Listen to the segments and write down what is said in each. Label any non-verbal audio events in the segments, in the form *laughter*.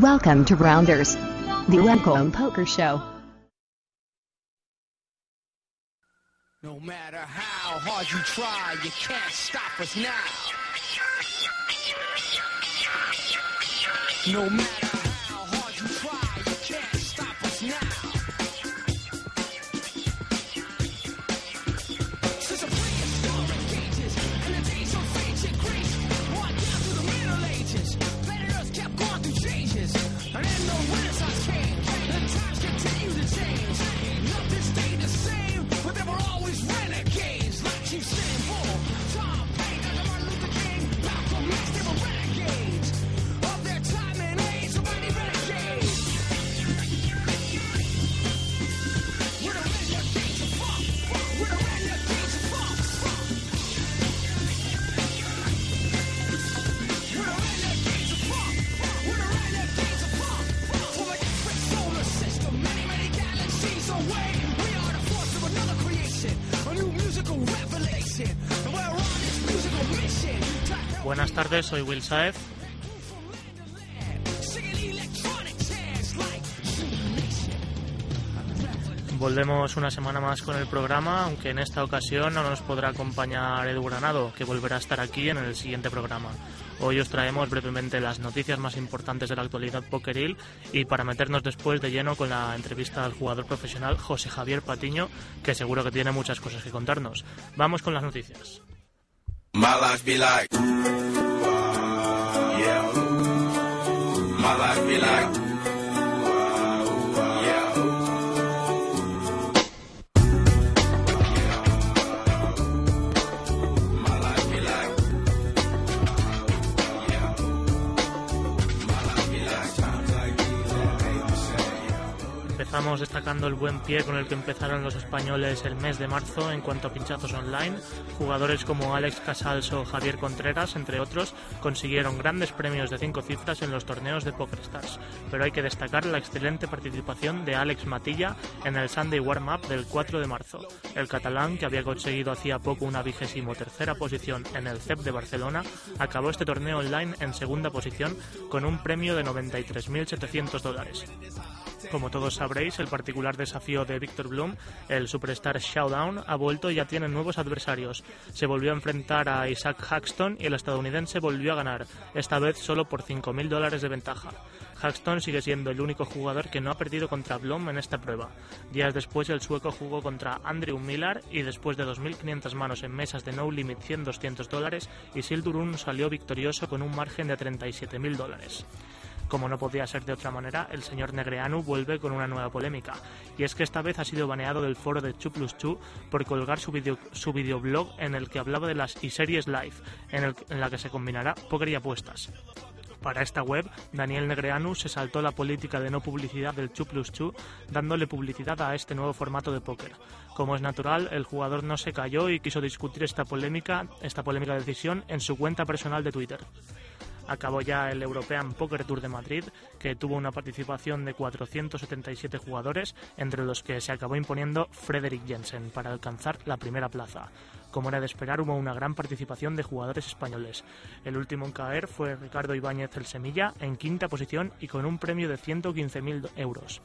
Welcome to Rounders, the Welcome Poker Show. No matter how hard you try, you can't stop us now. No matter tardes, soy Will Saez. Volvemos una semana más con el programa, aunque en esta ocasión no nos podrá acompañar Edu Granado, que volverá a estar aquí en el siguiente programa. Hoy os traemos brevemente las noticias más importantes de la actualidad pokeril y para meternos después de lleno con la entrevista al jugador profesional José Javier Patiño, que seguro que tiene muchas cosas que contarnos. Vamos con las noticias. My life be like, My life be like, Empezamos destacando el buen pie con el que empezaron los españoles el mes de marzo en cuanto a pinchazos online. Jugadores como Alex Casals o Javier Contreras, entre otros, consiguieron grandes premios de cinco cifras en los torneos de PokerStars. Pero hay que destacar la excelente participación de Alex Matilla en el Sunday Warm-Up del 4 de marzo. El catalán, que había conseguido hacía poco una vigésimo tercera posición en el CEP de Barcelona, acabó este torneo online en segunda posición con un premio de 93.700 dólares. Como todos sabréis, el particular desafío de Victor Bloom, el Superstar Showdown, ha vuelto y ya tiene nuevos adversarios. Se volvió a enfrentar a Isaac Haxton y el estadounidense volvió a ganar, esta vez solo por 5.000 dólares de ventaja. Haxton sigue siendo el único jugador que no ha perdido contra Blom en esta prueba. Días después el sueco jugó contra Andrew Millar y después de 2.500 manos en mesas de no limit 100-200 dólares, Isildurun salió victorioso con un margen de 37.000 dólares. Como no podía ser de otra manera, el señor Negreanu vuelve con una nueva polémica, y es que esta vez ha sido baneado del foro de 2 plus 2 por colgar su, video, su videoblog en el que hablaba de las e-series live, en, la que se combinará póker y apuestas. Para esta web, Daniel Negreanu se saltó la política de no publicidad del 2 plus 2, dándole publicidad a este nuevo formato de póker. Como es natural, el jugador no se cayó y quiso discutir esta polémica, esta polémica decisión en su cuenta personal de Twitter acabó ya el European Poker Tour de Madrid, que tuvo una participación de 477 jugadores, entre los que se acabó imponiendo Frederick Jensen para alcanzar la primera plaza. Como era de esperar, hubo una gran participación de jugadores españoles. El último en caer fue Ricardo Ibáñez el Semilla, en quinta posición y con un premio de 115.000 euros.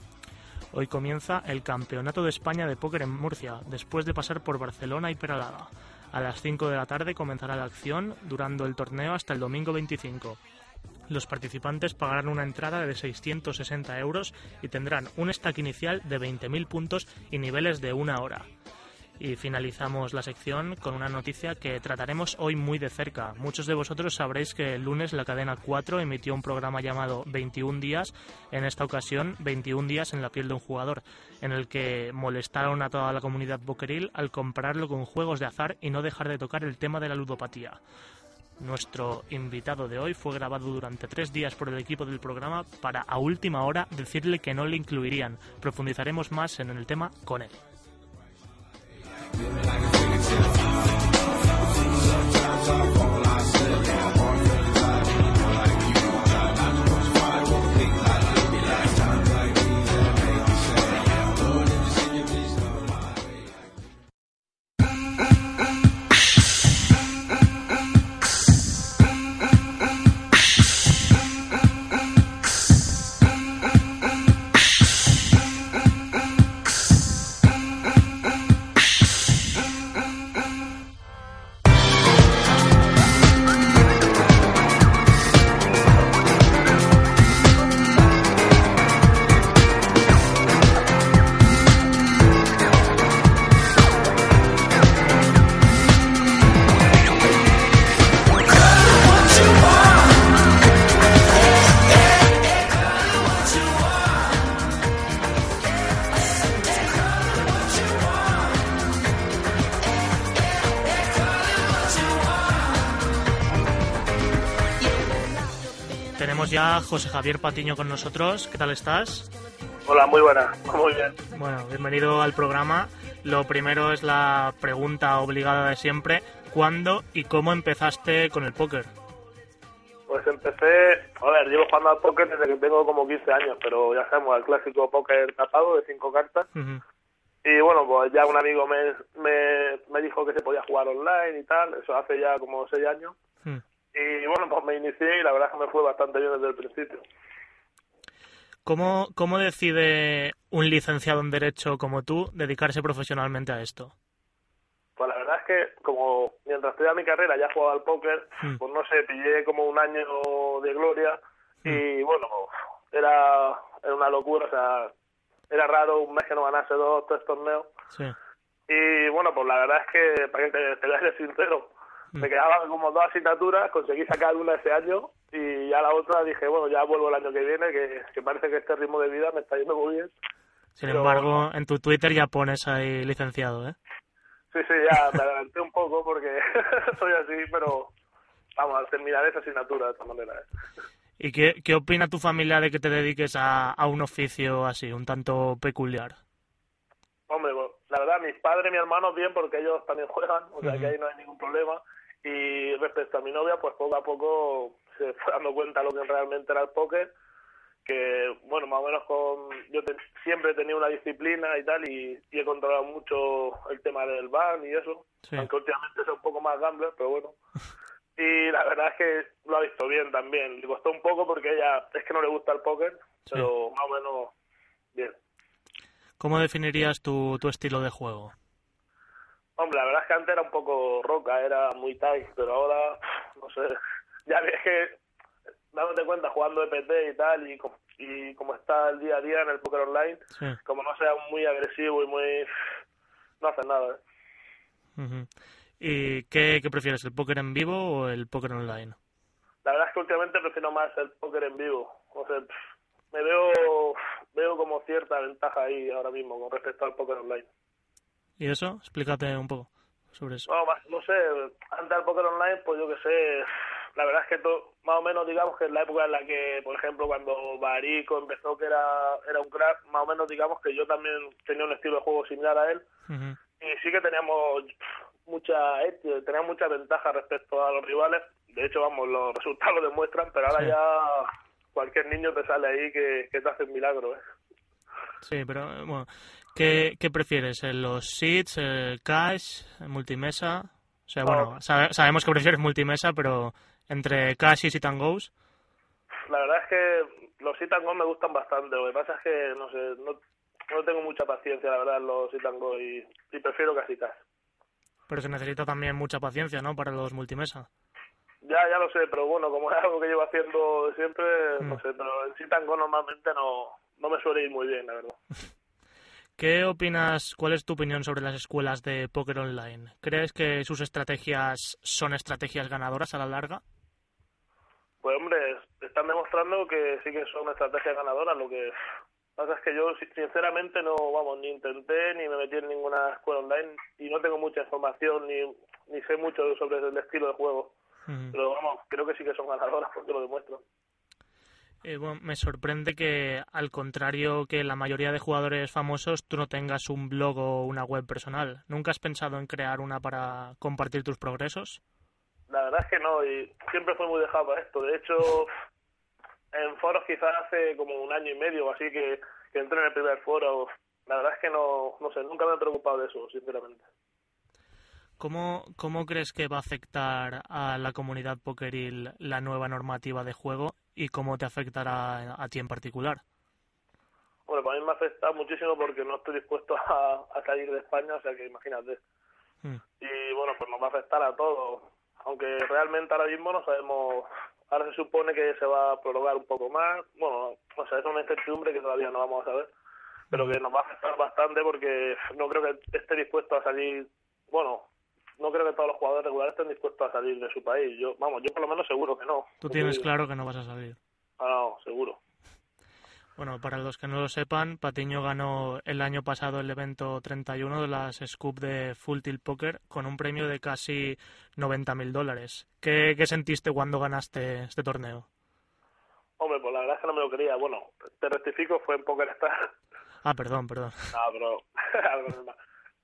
Hoy comienza el Campeonato de España de Póker en Murcia, después de pasar por Barcelona y Peralada. A las 5 de la tarde comenzará la acción, durando el torneo hasta el domingo 25. Los participantes pagarán una entrada de 660 euros y tendrán un stack inicial de 20.000 puntos y niveles de una hora. Y finalizamos la sección con una noticia que trataremos hoy muy de cerca. Muchos de vosotros sabréis que el lunes la cadena 4 emitió un programa llamado 21 días, en esta ocasión 21 días en la piel de un jugador, en el que molestaron a toda la comunidad boqueril al compararlo con juegos de azar y no dejar de tocar el tema de la ludopatía. nuestro invitado de hoy, fue grabado durante tres días por el equipo del programa para a última hora decirle que no le incluirían. Profundizaremos más en el tema con él. Tenemos José Javier Patiño con nosotros. ¿Qué tal estás? Hola, muy buena, muy bien. Bueno, bienvenido al programa. Lo primero es la pregunta obligada de siempre. ¿Cuándo y cómo empezaste con el póker? Pues empecé, a ver, llevo jugando al póker desde que tengo como 15 años, pero ya sabemos, el clásico póker tapado de cinco cartas. Y bueno, pues ya un amigo me, me, me dijo que se podía jugar online y tal, eso hace ya como 6 años. Mm. Y bueno, pues me inicié y la verdad es que me fue bastante bien desde el principio. ¿Cómo, ¿Cómo decide un licenciado en Derecho como tú dedicarse profesionalmente a esto? Pues la verdad es que como mientras estudiaba mi carrera ya jugaba al póker, Mm. pues no sé, pillé como un año de gloria y bueno, era, era una locura, o sea, era raro un mes que no ganase dos, tres torneos. Sí. Y bueno, pues la verdad es que, para que te, te voy a ser sincero, Mm. Me quedaban como dos asignaturas, conseguí sacar una ese año y ya la otra dije, bueno, ya vuelvo el año que viene, que, que parece que este ritmo de vida me está yendo muy bien. Sin Pero- embargo, en tu Twitter ya pones ahí licenciado, ¿eh? Sí, sí, ya me adelanté un poco porque *laughs* soy así, pero vamos, a terminar esa asignatura de esta manera. ¿eh? ¿Y qué, qué opina tu familia de que te dediques a, a un oficio así, un tanto peculiar? Hombre, bueno, la verdad, mis padres y mi hermano bien porque ellos también juegan, o sea que ahí no hay ningún problema. Y respecto a mi novia, pues poco a poco se fue dando cuenta lo que realmente era el póker, que bueno, más o menos con yo te- siempre he tenido una disciplina y tal y, y he controlado mucho el tema del ban y eso, Sí. aunque últimamente soy un poco más gambler, pero bueno. *laughs* Y la verdad es que lo ha visto bien también. Le costó un poco porque ella es que no le gusta el póker, pero más o menos bien. ¿Cómo definirías tu, tu estilo de juego? Hombre, la verdad es que antes era un poco roca, era muy tight, pero ahora, *laughs* no sé, *laughs* ya ves que, dándote cuenta, jugando EPT y tal, y, co- y como está el día a día en el póker online, Sí. como no sea muy agresivo y muy... *sighs* no hace nada, ¿eh? ¿Y qué, qué prefieres, el póker en vivo o el póker online? La verdad es que últimamente prefiero más el póker en vivo, o sea, me veo, *sighs* veo como cierta ventaja ahí ahora mismo con respecto al póker online. ¿Y eso? Explícate un poco sobre eso. No, no sé, antes del póker online, pues yo que sé, la verdad es que to- más o menos digamos que en la época en la que, por ejemplo, cuando Barico empezó que era, era un crack, más o menos digamos que yo también tenía un estilo de juego similar a él Ujú. y sí que teníamos mucha eh, teníamos mucha ventaja respecto a los rivales. De hecho, vamos, los resultados lo demuestran, pero ahora Sí. ya cualquier niño te sale ahí que, que te hace un milagro, ¿eh? Sí, pero eh, bueno, ¿qué, qué prefieres? ¿En ¿Los seeds, el cash, el multimesa? O sea, No. bueno, sabe- sabemos que prefieres multimesa, pero entre cash y sit and goes, La verdad es que los sit and go me gustan bastante. Lo que pasa es que, no sé, no, no tengo mucha paciencia, la verdad, en los sit and go y, y prefiero casi cash. pero se necesita también mucha paciencia, ¿no? Para los multimesa. Ya, ya lo sé, pero bueno, como es algo que llevo haciendo siempre, Mm. no sé, pero en sit and go normalmente no, no me suele ir muy bien, la verdad. *laughs* ¿Qué opinas, cuál es tu opinión sobre las escuelas de póker online? ¿Crees que sus estrategias son estrategias ganadoras a la larga? Pues hombre, están demostrando que sí que son estrategias ganadoras. Lo que pasa es que yo si- sinceramente no, vamos, ni intenté ni me metí en ninguna escuela online y no tengo mucha información ni, ni sé mucho sobre el estilo de juego. Pero vamos, creo que sí que son ganadoras porque lo demuestran. Eh, bueno, me sorprende que, al contrario que la mayoría de jugadores famosos, tú no tengas un blog o una web personal. ¿Nunca has pensado en crear una para compartir tus progresos? La verdad es que no, y siempre fui muy dejado para esto. De hecho, en foros quizás hace como un año y medio o así que, que entré en el primer foro. La verdad es que no, no sé, nunca me he preocupado de eso, sinceramente. ¿Cómo, ¿Cómo crees que va a afectar a la comunidad pokeril la nueva normativa de juego y cómo te afectará a ti en particular? Bueno, para mí me ha afectado muchísimo porque no estoy dispuesto *laughs* a, a salir de España, o sea que imagínate. Mm. Y bueno, pues nos va a afectar a todos. Aunque realmente ahora mismo no sabemos, ahora se supone que se va a prorrogar un poco más. Bueno, o sea, es una incertidumbre que todavía no vamos a saber, pero que nos va a afectar bastante porque no creo que esté dispuesto a salir, bueno, no creo que todos los jugadores regulares estén dispuestos a salir de su país. Yo, vamos, yo por lo menos seguro que no. Tú tienes claro que no vas a salir. Ah, no, seguro. Bueno, para los que no lo sepan, Patiño ganó el año pasado el evento 31 de las Scoop de Full Tilt Poker con un premio de casi 90.000 dólares. ¿Qué, ¿Qué sentiste cuando ganaste este torneo? Hombre, pues la verdad es que no me lo quería. Bueno, te rectifico, fue en Poker Star. Ah, perdón, perdón. *laughs* Ah, pero *laughs* normal.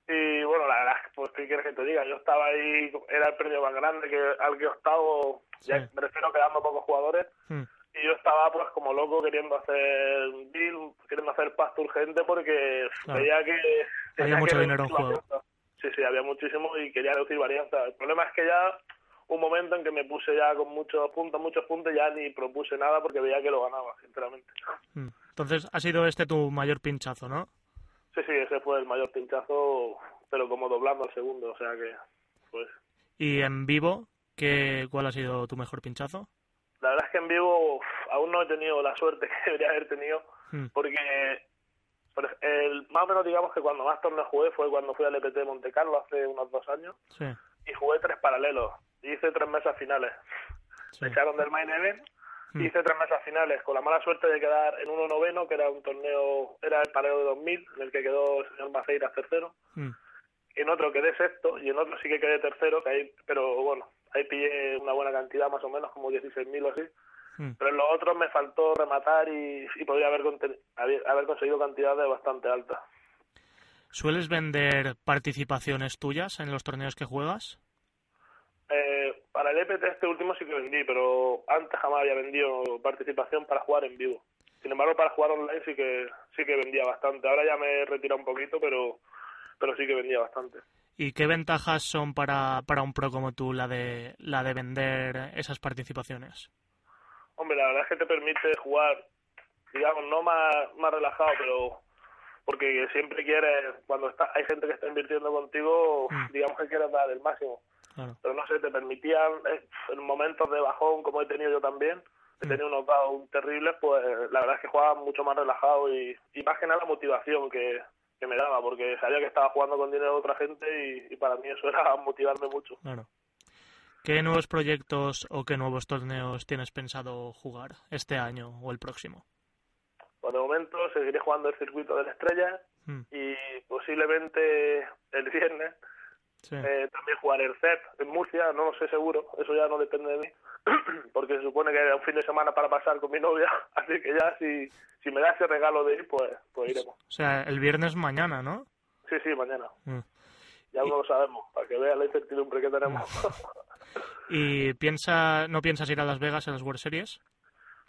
Y bueno, la verdad, pues qué quieres que te diga, yo estaba ahí, era el premio más grande que al que octavo, ya Sí. me refiero quedando pocos jugadores, Hmm. y yo estaba pues como loco queriendo hacer deal, queriendo hacer pasta urgente porque Claro. veía que tenía mucho que dinero en juego. varianza. Sí, sí, había muchísimo y quería reducir varianza. El problema es que ya un momento en que me puse ya con muchos puntos, muchos puntos, ya ni propuse nada porque veía que lo ganaba, sinceramente. Mm. Entonces, ha sido este tu mayor pinchazo, ¿no? Sí, sí, ese fue el mayor pinchazo, pero como doblando al segundo, o sea que, pues, Y en vivo, ¿qué, ¿cuál ha sido tu mejor pinchazo? la verdad es que en vivo uf, aún no he tenido la suerte *laughs* que debería haber tenido, Mm. porque el, más o menos digamos que cuando más torneos jugué fue cuando fui al EPT de Monte Carlo hace unos dos años Sí, y jugué tres paralelos, y hice tres mesas finales. sí. Me echaron del main event, Mm. hice tres mesas finales con la mala suerte de quedar en uno noveno, que era un torneo, era el pareo de 2000, en el que quedó el señor Maceiras tercero. Mm. en otro quedé sexto y en otro sí que quedé tercero, que ahí, pero bueno, ahí pillé una buena cantidad más o menos, como 16.000 o así. Mm. Pero en los otros me faltó rematar y, y podría haber, haber conseguido cantidades bastante altas. ¿Sueles vender participaciones tuyas en los torneos que juegas? Eh, para el EPT este último sí que vendí, pero antes jamás había vendido participación para jugar en vivo. Sin embargo, para jugar online sí que sí que vendía bastante. Ahora ya me he retirado un poquito, pero pero sí que vendía bastante. ¿Y qué ventajas son para, para un pro como tú la de, la de vender esas participaciones? Hombre, la verdad es que te permite jugar, digamos, no más, más relajado, pero porque siempre quieres, cuando está, hay gente que está invirtiendo contigo, Mm. digamos que quieres dar el máximo. Claro. Pero no sé, te permitían, eh, en momentos de bajón, como he tenido yo también, he Mm. tenido unos dados terribles, pues la verdad es que jugaba mucho más relajado y, y más que nada la motivación que, que me daba, porque sabía que estaba jugando con dinero de otra gente y, y para mí eso *laughs* era motivarme mucho. Claro. ¿Qué nuevos proyectos o qué nuevos torneos tienes pensado jugar este año o el próximo? Por el momento seguiré jugando el circuito de la estrella Mm, y posiblemente el viernes sí. eh, también jugaré el CEP en Murcia, no lo sé seguro, eso ya no depende de mí, *clears throat* porque se supone que era un fin de semana para pasar con mi novia, *laughs* así que ya si, si me da ese regalo de ir, pues, pues iremos. O sea, el viernes mañana, ¿no? Sí, sí, mañana, Mm. ya no lo sabemos, para que vean la incertidumbre que tenemos. ¿Y piensa, no piensas ir a Las Vegas a las World Series?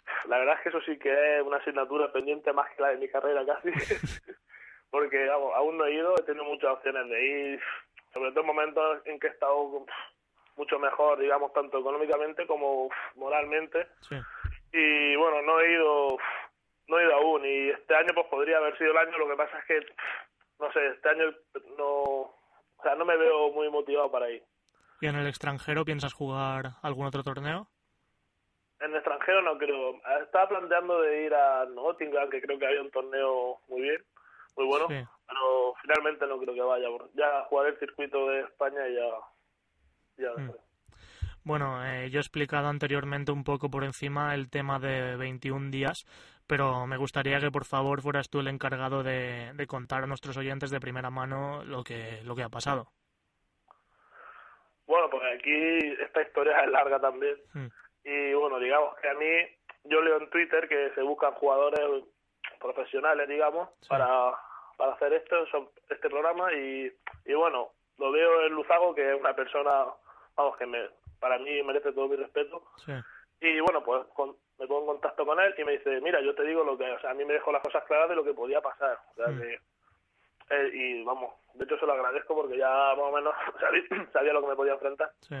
*laughs* La verdad es que eso sí que es una asignatura pendiente más que la de mi carrera casi, *laughs* porque vamos, aún no he ido, he tenido muchas opciones de ir, sobre todo en momentos en que he estado *laughs* mucho mejor, digamos, tanto económicamente como moralmente, Sí. y bueno, no he ido, no he ido aún, y este año pues podría haber sido el año, lo que pasa es que, no sé, este año no, o sea, no me veo muy motivado para ir. ¿Y en el extranjero piensas jugar algún otro torneo? En el extranjero no creo. Estaba planteando de ir a Nottingham, que creo que había un torneo muy bien, muy bueno, Sí. Pero finalmente no creo que vaya. Ya jugaré el circuito de España y ya. ya Mm. Bueno, eh, yo he explicado anteriormente un poco por encima el tema de 21 días, pero me gustaría que por favor fueras tú el encargado de, de contar a nuestros oyentes de primera mano lo que, lo que ha pasado. Bueno, pues aquí esta historia es larga también. Mm. Y bueno, digamos que a mí, yo leo en Twitter que se buscan jugadores profesionales, digamos, Sí. para, para hacer esto, este programa. Y, y bueno, lo veo en Luzago, que es una persona, vamos, que me, para mí merece todo mi respeto. Sí. Y bueno, pues con- me pongo en contacto con él y me dice, mira, yo te digo lo que, o sea, a mí me dejó las cosas claras de lo que podía pasar. O sea, Mm. que, eh, y vamos, de hecho se lo agradezco porque ya más o menos *laughs* sabía, sabía lo que me podía enfrentar. Sí.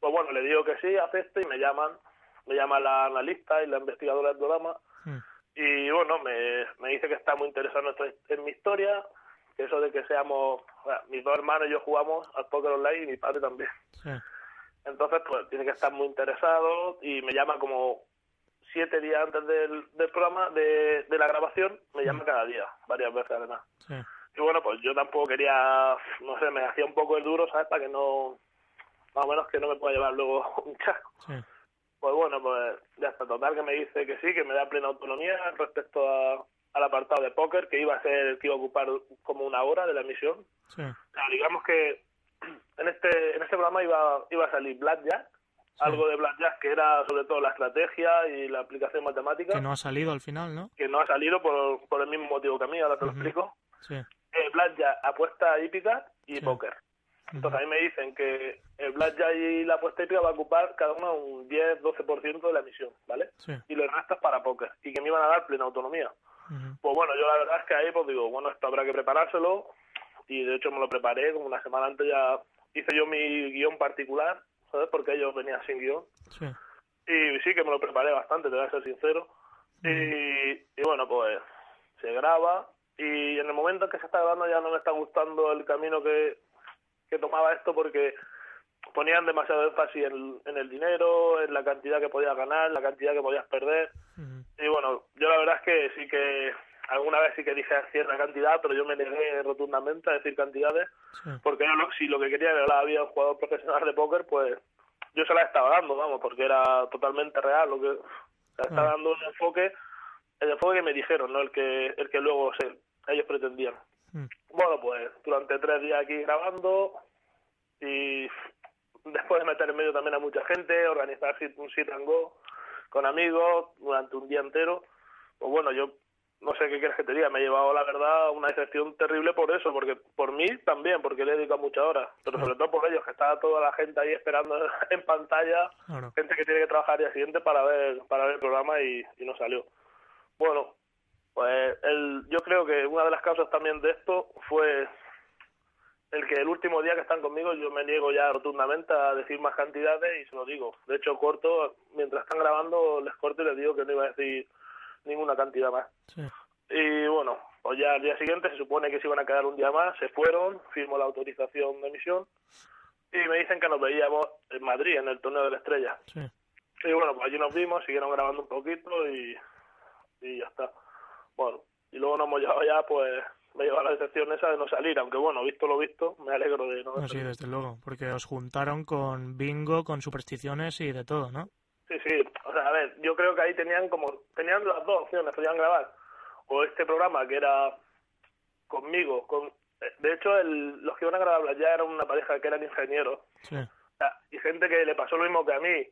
Pues bueno, le digo que sí, acepto y me llaman, me llama la analista y la investigadora del programa Mm. Y bueno, me, me dice que está muy interesado en, nuestra- en mi historia, que eso de que seamos, o sea, mis dos hermanos y yo jugamos al póker online y mi padre también. Sí. Entonces, pues tiene que estar muy interesado y me llama como siete días antes del, del programa, de, de la grabación, me llama cada día, varias veces además. Sí. Y bueno, pues yo tampoco quería, no sé, me hacía un poco el duro, ¿sabes? Para que no, más o menos que no me pueda llevar luego *laughs* un chasco. Sí. Pues bueno, pues ya está, total que me dice que sí, que me da plena autonomía respecto a- al apartado de póker, que iba a ser el que iba a ocupar como una hora de la emisión. Sí. O sea, digamos que *clears throat* en este en este programa iba iba a salir Blackjack, algo de Blackjack que era sobre todo la estrategia y la aplicación matemática, Que no ha salido al final, ¿no? que no ha salido por, por el mismo motivo que a mí, ahora te lo explico. Sí. Eh, Blackjack, apuesta hípica y Sí. póker. Entonces a mí me dicen que el Blackjack y la apuesta hípica va a ocupar cada uno un 10-12% de la emisión, ¿vale? Sí. Y el resto es para póker y que me iban a dar plena autonomía. Pues bueno, yo la verdad es que ahí pues digo, bueno, esto habrá que preparárselo y de hecho me lo preparé como una semana antes ya hice yo mi guion particular, ¿sabes? Porque ellos venían sin guion Sí. y sí que me lo preparé bastante, te voy a ser sincero. Y, y bueno, pues se graba y en el momento en que se está grabando ya no me está gustando el camino que, que tomaba esto porque ponían demasiado énfasis en, en el dinero, en la cantidad que podías ganar, la cantidad que podías perder. Y bueno, yo la verdad es que sí que alguna vez sí que dije cierta cantidad, pero yo me negué rotundamente a decir cantidades, Sí. porque yo si lo que quería era la vida de un jugador profesional de póker, pues yo se la estaba dando, vamos, porque era totalmente real lo que o sea, estaba dando un enfoque, el enfoque que me dijeron, no el que el que luego se, ellos pretendían. Bueno, pues durante tres días aquí grabando y después de meter en medio también a mucha gente, organizar un sit and go con amigos durante un día entero, pues bueno, yo no sé qué quieres que te diga, me he llevado la verdad una decepción terrible por eso, porque por mí también, porque le he dedicado muchas horas, pero sobre todo por ellos, que estaba toda la gente ahí esperando *laughs* en pantalla, Claro. gente que tiene que trabajar al día siguiente para ver para ver el programa y, y no salió. Bueno, pues el, yo creo que una de las causas también de esto fue el que el último día que están conmigo yo me niego ya rotundamente a decir más cantidades y se lo digo. De hecho, corto, mientras están grabando, les corto y les digo que no iba a decir ninguna cantidad más. Sí. Y bueno, pues ya al día siguiente se supone que se iban a quedar un día más, se fueron, firmo la autorización de emisión y me dicen que nos veíamos en Madrid, en el torneo de la estrella. Sí. Y bueno, pues allí nos vimos, siguieron grabando un poquito y, y ya está. Bueno, y luego nos hemos llevado ya, pues, me lleva la decepción esa de no salir, aunque bueno, visto lo visto, me alegro de no No, sí, desde luego. Porque os juntaron con bingo, con supersticiones y de todo, ¿no? Sí, sí, o sea, a ver, yo creo que ahí tenían como, tenían las dos opciones, podían grabar, o este programa que era conmigo, con, de hecho, el, los que iban a grabar ya eran una pareja que eran ingenieros, Sí. O sea, y gente que le pasó lo mismo que a mí.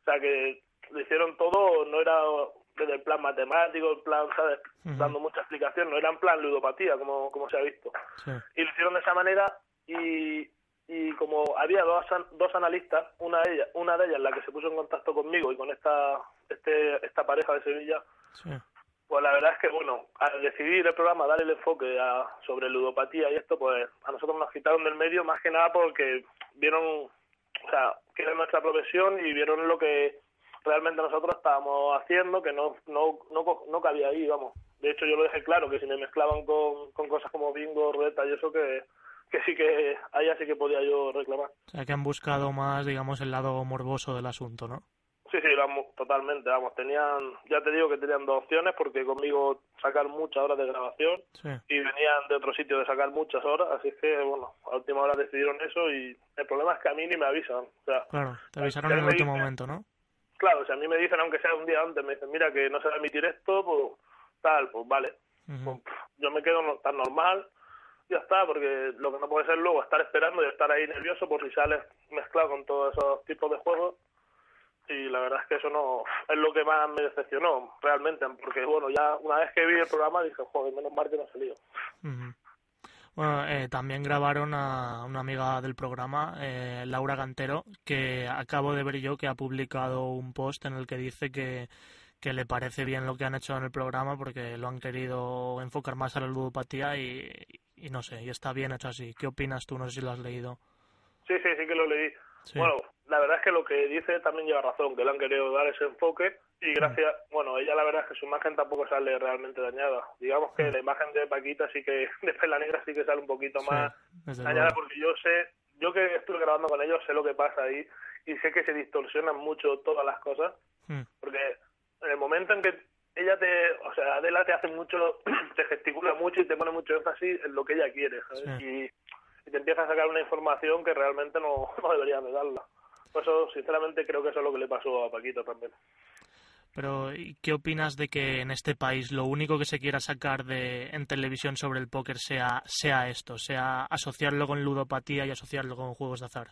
O sea, que lo hicieron todo, no era desde el plan matemático, el plan, ¿sabes? Dando mucha explicación, no era en plan ludopatía, como, como se ha visto. Sí. Y lo hicieron de esa manera y, y como había dos, dos analistas, una de ellas, una de ellas la que se puso en contacto conmigo y con esta, este, esta pareja de Sevilla, Sí. pues la verdad es que, bueno, al decidir el programa, darle el enfoque a, sobre ludopatía y esto, pues a nosotros nos quitaron del medio más que nada porque vieron, o sea, que era nuestra profesión y vieron lo que realmente nosotros estábamos haciendo, que no, no, no, no cabía ahí, vamos. De hecho, yo lo dejé claro, que si me mezclaban con, con cosas como bingo, ruleta y eso, que, que sí que, ahí sí que podía yo reclamar. O sea, que han buscado más, digamos, el lado morboso del asunto, ¿no? Sí, sí, vamos, totalmente, vamos, tenían, ya te digo que tenían dos opciones, porque conmigo sacar muchas horas de grabación Sí. y venían de otro sitio de sacar muchas horas, así que, bueno, a última hora decidieron eso y el problema es que a mí ni me avisan, o sea, Claro, te avisaron en el último momento, ¿no? Claro, si a mí me dicen, aunque sea un día antes, me dicen, mira, que no se va a emitir esto, pues tal, pues vale, pues, yo me quedo no- tan normal, ya está, porque lo que no puede ser luego estar esperando y estar ahí nervioso por si sales mezclado con todos esos tipos de juegos. Y la verdad es que eso no es lo que más me decepcionó realmente, porque bueno, ya una vez que vi el programa dije, joder, menos mal que no ha salido. Bueno, eh, también grabaron a una amiga del programa, eh, Laura Gantero, que acabo de ver yo que ha publicado un post en el que dice que, que le parece bien lo que han hecho en el programa porque lo han querido enfocar más a la ludopatía y, y no sé, y está bien hecho así. ¿Qué opinas tú? No sé si lo has leído. Sí, sí, sí que lo leí. Sí. Bueno, la verdad es que lo que dice también lleva razón, que le han querido dar ese enfoque y gracias, bueno, ella la verdad es que su imagen tampoco sale realmente dañada. Digamos que la imagen de Paquita sí que, *laughs* de Pela Negra sí que sale un poquito más dañada porque yo sé, yo que estuve grabando con ellos sé lo que pasa ahí y sé que se distorsionan mucho todas las cosas Mm, porque en el momento en que ella te, o sea, Adela te hace mucho, *clears throat* te gesticula mucho y te pone mucho énfasis en lo que ella quiere, ¿sabes? Sí. Y, y te empieza a sacar una información que realmente no, *laughs* no debería de darla. Por eso, sinceramente, creo que eso es lo que le pasó a Paquito también. Pero, ¿y ¿qué opinas de que en este país lo único que se quiera sacar de, en televisión sobre el póker sea, sea esto, sea asociarlo con ludopatía y asociarlo con juegos de azar?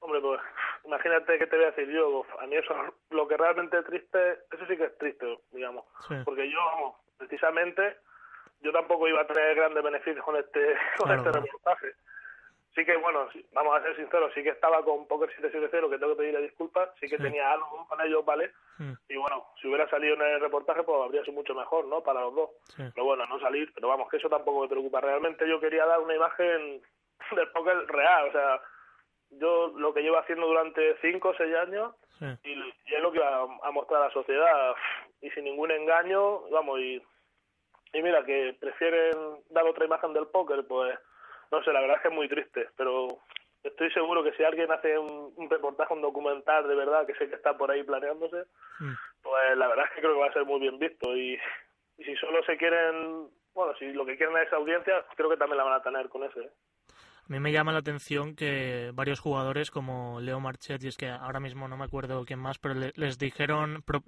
Hombre, pues imagínate que te voy a decir yo, a mí eso es lo que realmente es triste, eso sí que es triste, digamos. Sí. Porque yo, vamos, precisamente, yo tampoco iba a tener grandes beneficios con este, con Claro, este claro. Sí que, bueno, vamos a ser sinceros, sí que estaba con Poker 770, que tengo que pedirle disculpas, sí que Sí. tenía algo con ellos, ¿vale? Y bueno, si hubiera salido en el reportaje, pues habría sido mucho mejor, ¿no? Para los dos. sí. Pero bueno, no salir, pero vamos, que eso tampoco me preocupa. Realmente yo quería dar una imagen *laughs* del póker real, o sea, yo lo que llevo haciendo durante 5 o 6 años y, y es lo que va a, a mostrar a la sociedad y sin ningún engaño, vamos, y, y mira, que prefieren dar otra imagen del póker, pues no sé, la verdad es que es muy triste, pero estoy seguro que si alguien hace un, un reportaje, un documental de verdad, que sé que está por ahí planeándose, Mm. pues la verdad es que creo que va a ser muy bien visto y, y si solo se quieren, bueno, si lo que quieren es audiencia, creo que también la van a tener con ese. ¿eh? A mí me llama la atención que varios jugadores como Leo Marchet, y es que ahora mismo no me acuerdo quién más, pero le- les dijeron, pro-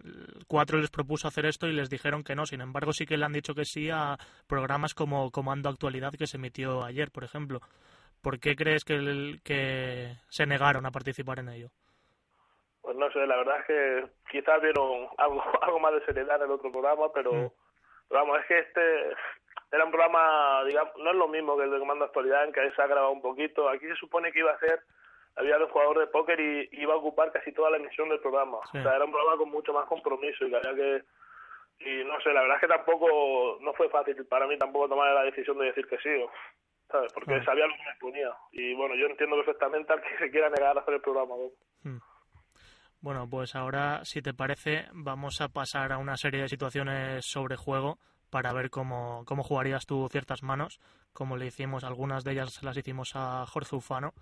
cuatro les propuso hacer esto y les dijeron que no. Sin embargo, sí que le han dicho que sí a programas como Comando Actualidad que se emitió ayer, por ejemplo. ¿Por qué crees que, el- que se negaron a participar en ello? Pues no sé, la verdad es que quizás vieron algo, *laughs* algo más de seriedad en el otro programa, pero, Mm. pero vamos, es que este era un programa, digamos, no es lo mismo que el de Comando Actualidad, en que se ha grabado un poquito. Aquí se supone que iba a ser, había un jugador de póker y iba a ocupar casi toda la emisión del programa. Sí. O sea, era un programa con mucho más compromiso y que había que... Y no sé, la verdad es que tampoco, no fue fácil para mí tampoco tomar la decisión de decir que sí. ¿sabes? Porque sabía lo que me ponía. Y bueno, yo entiendo perfectamente al que se quiera negar a hacer el programa. ¿no? Hmm. Bueno, pues ahora, si te parece, vamos a pasar a una serie de situaciones sobre juego para ver cómo, cómo jugarías tú ciertas manos, como le hicimos, algunas de ellas las hicimos a Jorge Ufano.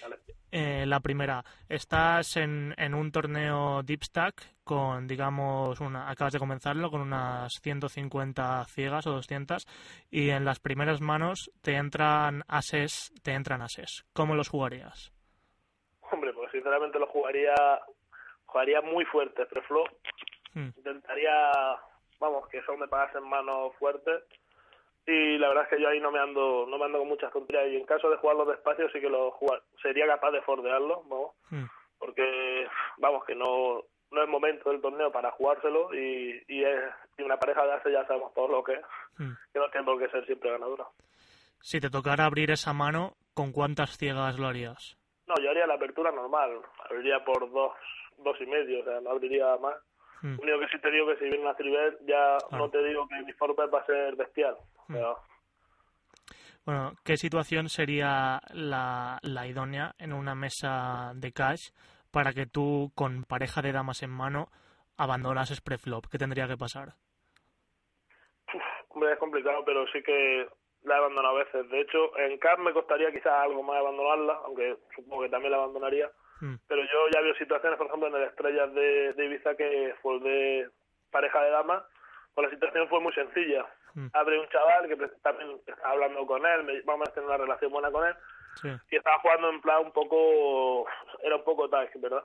Vale. Eh, la primera, estás en, en un torneo Deep Stack con, digamos, una, acabas de comenzarlo con unas 150 ciegas o 200 y en las primeras manos te entran ases, te entran ases. ¿Cómo los jugarías? Hombre, pues sinceramente lo jugaría jugaría muy fuerte, preflop. Hmm. Intentaría, vamos, que son me pagasen manos fuertes. Y la verdad es que yo ahí no me ando no me ando con muchas tonterías. Y en caso de jugarlo despacio sí que lo jugar, sería capaz de fordearlo, vamos. Hmm. Porque, vamos, que no no es momento del torneo para jugárselo y, y, es, y una pareja de ases ya sabemos todo lo que es, Hmm. que no tiene por qué ser siempre ganadora. Si te tocara abrir esa mano, ¿con cuántas ciegas lo harías? No, yo haría la apertura normal, abriría por dos, dos y medio, o sea, no abriría más. Lo único que sí te digo que si viene una trivet, ya Claro. no te digo que mi va a ser bestial. Sea, Bueno, ¿qué situación sería la, la idónea en una mesa de cash para que tú, con pareja de damas en mano, abandonases preflop? ¿Qué tendría que pasar? hombre, es complicado, pero sí que la he abandonado a veces. De hecho, en CAP me costaría quizás algo más abandonarla, aunque supongo que también la abandonaría. Hmm. Pero yo ya veo situaciones, por ejemplo, en el Estrellas de, de Ibiza que fue de pareja de damas, pues la situación fue muy sencilla. Hmm. Abre un chaval que también estaba hablando con él, me, vamos a tener una relación buena con él, Sí. y estaba jugando en plan un poco, era un poco tag, ¿verdad?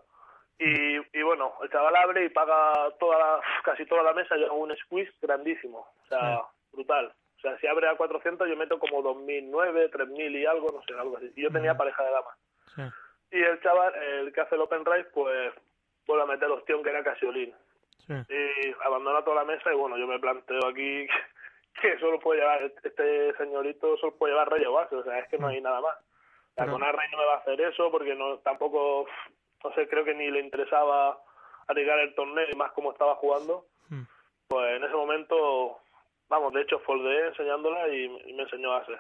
Y, y bueno, el chaval abre y paga toda la, casi toda la mesa y hago un squeeze grandísimo, o sea, brutal. sea, si abre a 400 yo meto como 2009, 3000 y algo, no sé, algo así. Y yo tenía pareja de damas. Sí. Y el chaval, el que hace el Open Race, pues vuelve a meter el opción que era Casiolín. Sí. Y abandona toda la mesa y bueno, yo me planteo aquí *laughs* que solo puede llevar, este señorito solo puede llevar rey o base, o sea, es que no hay nada más. Sea, Pero- con Array no me va a hacer eso porque no tampoco, no sé, creo que ni le interesaba arriesgar el torneo y más como estaba jugando. Pues en ese momento, vamos, de hecho foldeé enseñándola y, y me enseñó a hacer.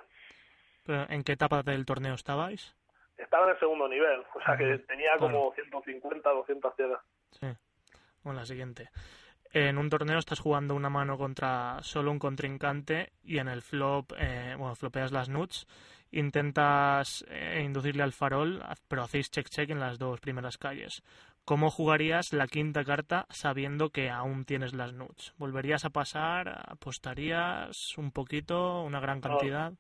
Pero, ¿En qué etapa del torneo estabais? Estaba en el segundo nivel, o sea que tenía como 150, 200 ciegas. Sí. Bueno, la siguiente. En un torneo estás jugando una mano contra solo un contrincante y en el flop, eh, bueno, flopeas las nuts, intentas eh, inducirle al farol, pero hacéis check-check en las dos primeras calles. ¿Cómo jugarías la quinta carta sabiendo que aún tienes las nuts? ¿Volverías a pasar? ¿Apostarías un poquito? ¿Una gran No.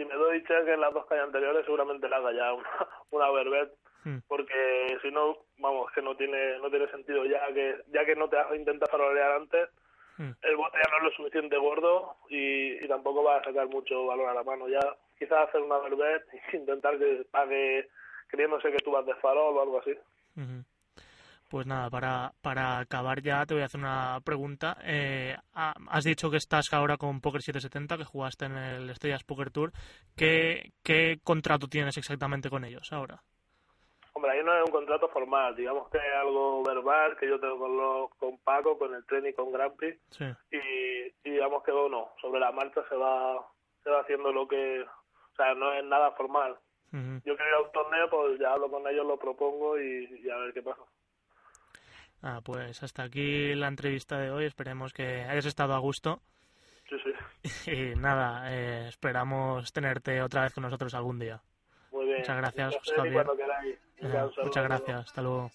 Si me doy check en las dos calles anteriores, seguramente le haga ya una, *laughs* una verbet, Hmm. porque si no, vamos, que no tiene no tiene sentido ya que ya que no te has intentado farolear antes, Hmm. el bote ya no es lo suficiente gordo y, y tampoco va a sacar mucho valor a la mano. Ya quizás hacer una verbet e *laughs* intentar que pague creyéndose que tú vas de farol o algo así. Ujú. Pues nada, para, para acabar ya te voy a hacer una pregunta. Eh, ha- has dicho que estás ahora con Poker 770, que jugaste en el Estrellas Poker Tour. ¿Qué, qué contrato tienes exactamente con ellos ahora? Hombre, ahí no es un contrato formal, digamos que es algo verbal que yo tengo con, los, con Paco, con el tren y con Grand Prix. Sí. y, y digamos que bueno sobre la marcha se va se va haciendo lo que o sea no es nada formal yo quiero ir a un torneo pues ya hablo con ellos lo propongo y, y a ver qué pasa Ah, pues hasta aquí la entrevista de hoy. Esperemos que hayas estado a gusto. sí sí *laughs* Y nada, eh, esperamos tenerte otra vez con nosotros algún día. muy bien Muchas gracias, José Javier. Eh, saludo muchas gracias. Hasta luego.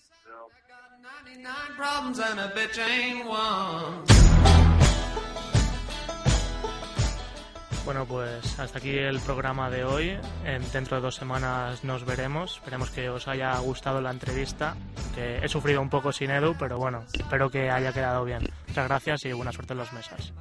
Bueno, pues hasta aquí el programa de hoy. En, dentro de dos semanas nos veremos. Esperemos que os haya gustado la entrevista. Que he sufrido un poco sin Edu, pero bueno, espero que haya quedado bien. Muchas gracias y buena suerte en los mesas.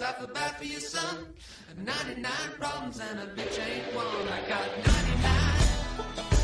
I feel bad for your son. 99 problems and a bitch ain't one. I got 99.